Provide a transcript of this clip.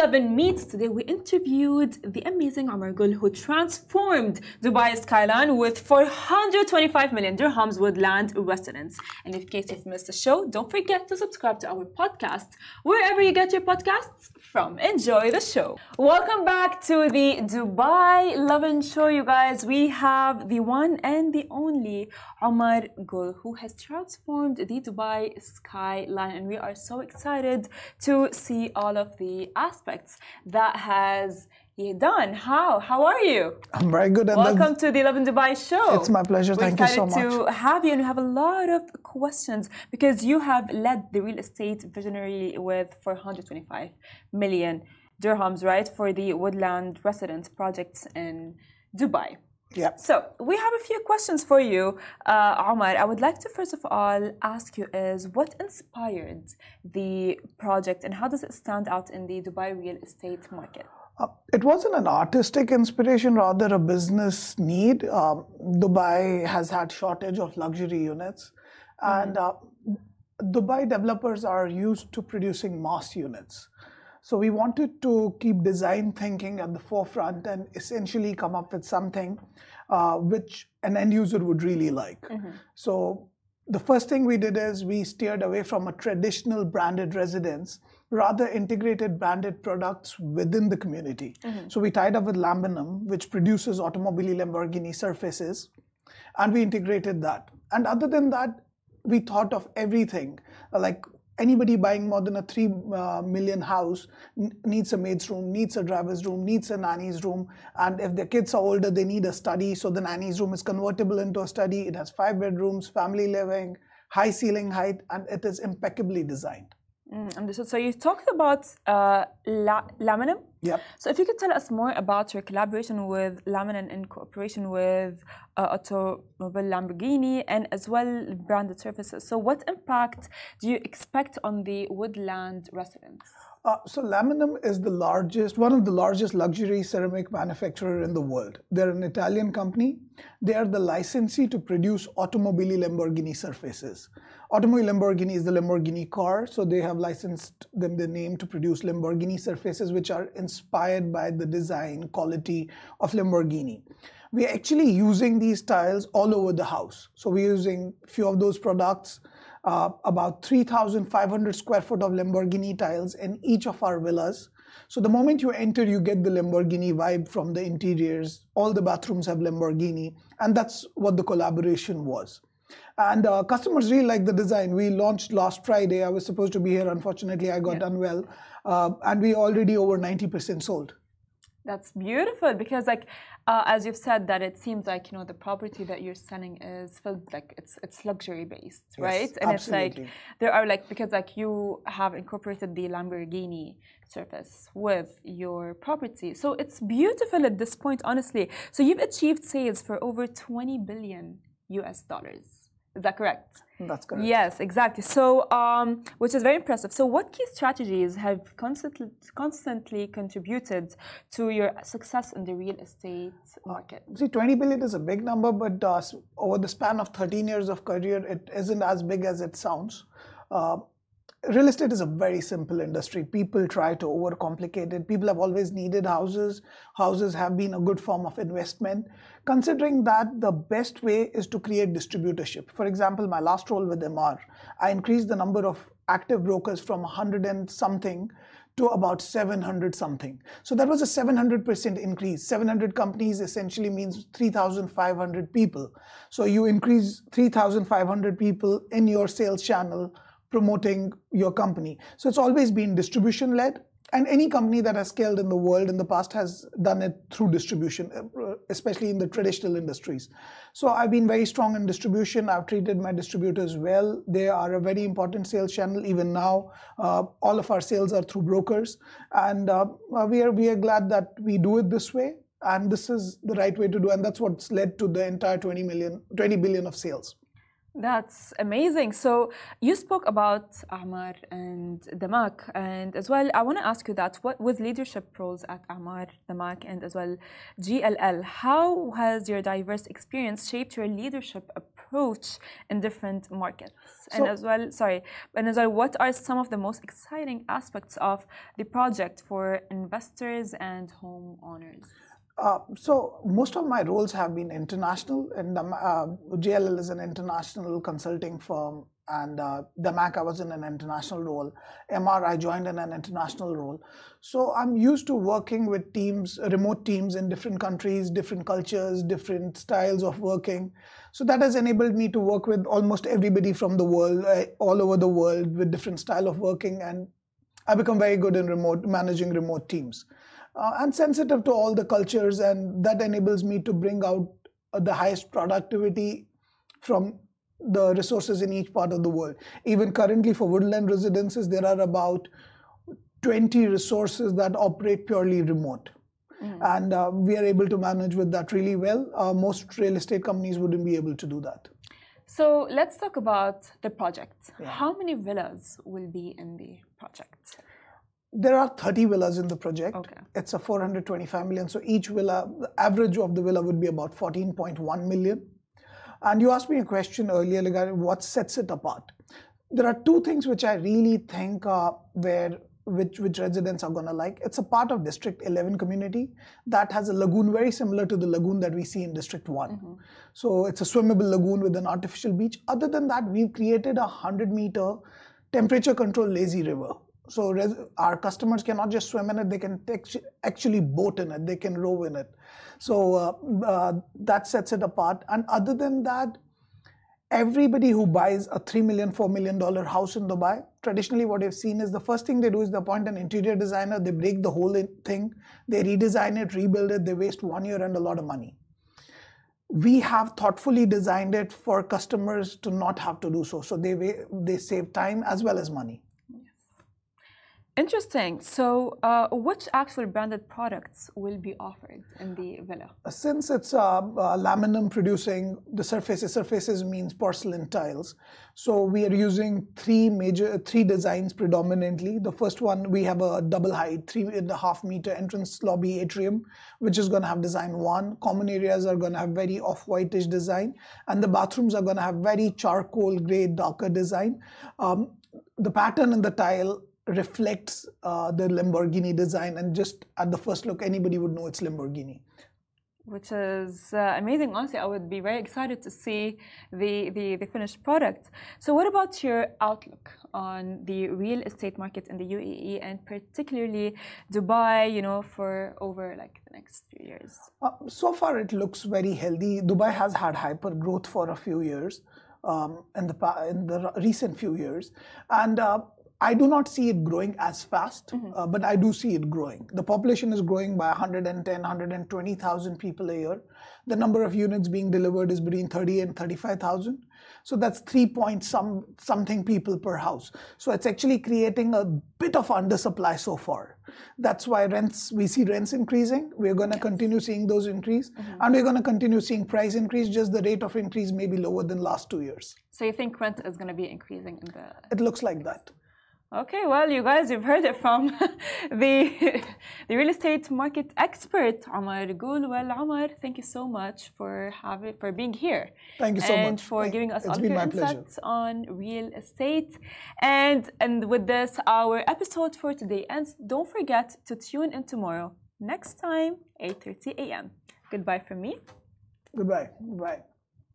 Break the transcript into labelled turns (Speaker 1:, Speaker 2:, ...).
Speaker 1: Lovin Meets. Today we interviewed the amazing Omar Gull who transformed Dubai skyline with 425 million dirhams Woodland Residence. And in case you've missed the show, don't forget to subscribe to our podcast wherever you get your podcasts from. Enjoy the show. Welcome back to the Dubai Lovin Show, you guys. We have the one and the only Omar Gull who has transformed the Dubai skyline, and we are so excited to see all of the aspects that has done. How? How are you?
Speaker 2: I'm very good.
Speaker 1: Welcome to the Lovin Dubai show.
Speaker 2: It's my pleasure.
Speaker 1: We're
Speaker 2: Thank you so much.
Speaker 1: to have you, and we have a lot of questions because you have led the real estate visionary with 425 million dirhams, right, for the Woodland Residence projects in Dubai.
Speaker 2: Yeah.
Speaker 1: So we have a few questions for you, uh, Omar. I would like to first of all ask you is what inspired the project and how does it stand out in the Dubai real estate market?
Speaker 2: Uh, it wasn't an artistic inspiration, rather a business need. Um, Dubai has had shortage of luxury units, and uh, Dubai developers are used to producing mass units. So we wanted to keep design thinking at the forefront and essentially come up with something uh, which an end user would really like. So the first thing we did is we steered away from a traditional branded residence, rather integrated branded products within the community. So we tied up with Laminam, which produces automobile Lamborghini surfaces, and we integrated that. And other than that, we thought of everything like anybody buying more than a 3 uh, million house needs a maid's room needs a driver's room needs a nanny's room and if their kids are older they need a study so the nanny's room is convertible into a study it has five bedrooms family living high ceiling height and it is impeccably designed
Speaker 1: Mm, understood. So you talked about uh, La- Laminam.
Speaker 2: Yep.
Speaker 1: So if you could tell us more about your collaboration with Laminam in cooperation with uh, Automobile Lamborghini and as well branded services. So what impact do you expect on the Woodland Residence?
Speaker 2: Uh, so Laminam is the largest, one of the largest luxury ceramic manufacturer in the world. They're an Italian company. They are the licensee to produce automobile Lamborghini surfaces. Automobile Lamborghini is the Lamborghini car, so they have licensed them the name to produce Lamborghini surfaces, which are inspired by the design quality of Lamborghini. We're actually using these tiles all over the house. So we're using a few of those products uh, about 3,500 square foot of Lamborghini tiles in each of our villas. So the moment you enter, you get the Lamborghini vibe from the interiors. All the bathrooms have Lamborghini, and that's what the collaboration was. And uh, customers really like the design. We launched last Friday. I was supposed to be here. Unfortunately, I got
Speaker 1: Yeah.
Speaker 2: unwell, uh, and we already over 90% sold.
Speaker 1: That's beautiful because, like, uh, as you've said, that it seems like you know the property that you're selling is filled like it's it's luxury based,
Speaker 2: Yes,
Speaker 1: right? And it's like there are like because like you have incorporated the Lamborghini surface with your property, so it's beautiful at this point, honestly. So you've achieved sales for over 20 billion US dollars. Is that correct?
Speaker 2: That's correct.
Speaker 1: Yes, exactly. So, um, which is very impressive. So, what key strategies have constantly constantly contributed to your success in the real estate market?
Speaker 2: See, 20 billion is a big number, but uh, over the span of 13 years of career, it isn't as big as it sounds. Uh, real estate is a very simple industry. People try to overcomplicate it. People have always needed houses. Houses have been a good form of investment. Considering that, the best way is to create distributorship. For example, my last role with Emaar, I increased the number of active brokers from 100 and something to about 700 something. So that was a 700% increase. 700 companies essentially means 3,500 people. So you increase 3,500 people in your sales channel promoting your company. So it's always been distribution led. And any company that has scaled in the world in the past has done it through distribution, uh, especially in the traditional industries. So I've been very strong in distribution. I've treated my distributors well. They are a very important sales channel. Even now, uh, all of our sales are through brokers, and uh, uh, we are we are glad that we do it this way. And this is the right way to do, and that's what's led to the entire 20 million, 20 billion of sales.
Speaker 1: That's amazing. So you spoke about Emaar and Damac, and as well, I want to ask you that what with leadership roles at Emaar, Damac, and as well JLL, how has your diverse experience shaped your leadership approach? approach in different markets? and as well, sorry, and as well, what are some of the most exciting aspects of the project for investors and homeowners?
Speaker 2: Uh, so most of my roles have been international, and uh, JLL is an international consulting firm, and uh, Damac I was in an international role. Emaar I joined in an international role. So I'm used to working with teams, remote teams in different countries, different cultures, different styles of working. So that has enabled me to work with almost everybody from the world, uh, all over the world, with different style of working, and I become very good in remote managing remote teams uh, and sensitive to all the cultures, and that enables me to bring out uh, the highest productivity from the resources in each part of the world. Even currently, for Woodland residences, there are about 20 resources that operate purely remote. And uh, we are able to manage with that really well. Uh, most real estate companies wouldn't be able to do that.
Speaker 1: So let's talk about the project. How many villas will be in the project?
Speaker 2: There are 30 villas in the project.
Speaker 1: Okay.
Speaker 2: It's a 425 million. So each villa, the average of the villa would be about 14.1 million. And you asked me a question earlier regarding what sets it apart. There are two things which I really think are where which which residents are gonna like. It's a part of District 11 community that has a lagoon very similar to the lagoon that we see in District one. Mm-hmm. So it's a swimmable lagoon with an artificial beach. Other than that, we've created a 100 meter temperature controlled lazy river. So res- our customers cannot just swim in it; they can tex- actually boat in it. They can row in it. So uh, uh, that sets it apart. And other than that, everybody who buys a three million, four million dollar house in Dubai, traditionally what I've seen is the first thing they do is they appoint an interior designer. They break the whole in- thing, they redesign it, rebuild it. They waste one year and a lot of money. We have thoughtfully designed it for customers to not have to do so. So they they save time as well as money.
Speaker 1: Interesting. So, uh, which actual branded products will be offered in the villa?
Speaker 2: since it's uh, uh, Laminam producing the surfaces surfaces means porcelain tiles so we are using three major three designs predominantly the first one we have a double height three and a half meter entrance lobby atrium which is going to have design one common areas are going to have very off-whitish design and the bathrooms are going to have very charcoal gray darker design um, the pattern in the tile reflects uh, the lamborghini design and just at the first look anybody would know it's lamborghini
Speaker 1: Which is uh, amazing. Honestly, I would be very excited to see the, the, the finished product. So, what about your outlook on the real estate market in the UAE and particularly Dubai? You know, for over like the next few years.
Speaker 2: Uh, so far, it looks very healthy. Dubai has had hyper growth for a few years, um, in the in the recent few years, and uh, I do not see it growing as fast, uh, but I do see it growing. The population is growing by 110, 120,000 people a year. The number of units being delivered is between 30 and 35,000. So that's three point some something people per house. So it's actually creating a bit of undersupply so far. That's why rents we see rents increasing. We're going to continue seeing those increase, and we're going to continue seeing price increase. Just the rate of increase may be lower than last two years.
Speaker 1: So, you think rent is going to be increasing in the
Speaker 2: It looks like that.
Speaker 1: Okay, well, you guys, you've heard it from the the real estate market expert, Omar Gull. Well, Omar, thank you so much for having for being here.
Speaker 2: Thank you so
Speaker 1: and
Speaker 2: much.
Speaker 1: for
Speaker 2: Thank-
Speaker 1: giving us all your
Speaker 2: my pleasure.
Speaker 1: insights on real estate. And and with this, our episode for today ends. Don't forget to tune in tomorrow. Next time, 8:30 a.m. Goodbye from me.
Speaker 2: Goodbye. Bye.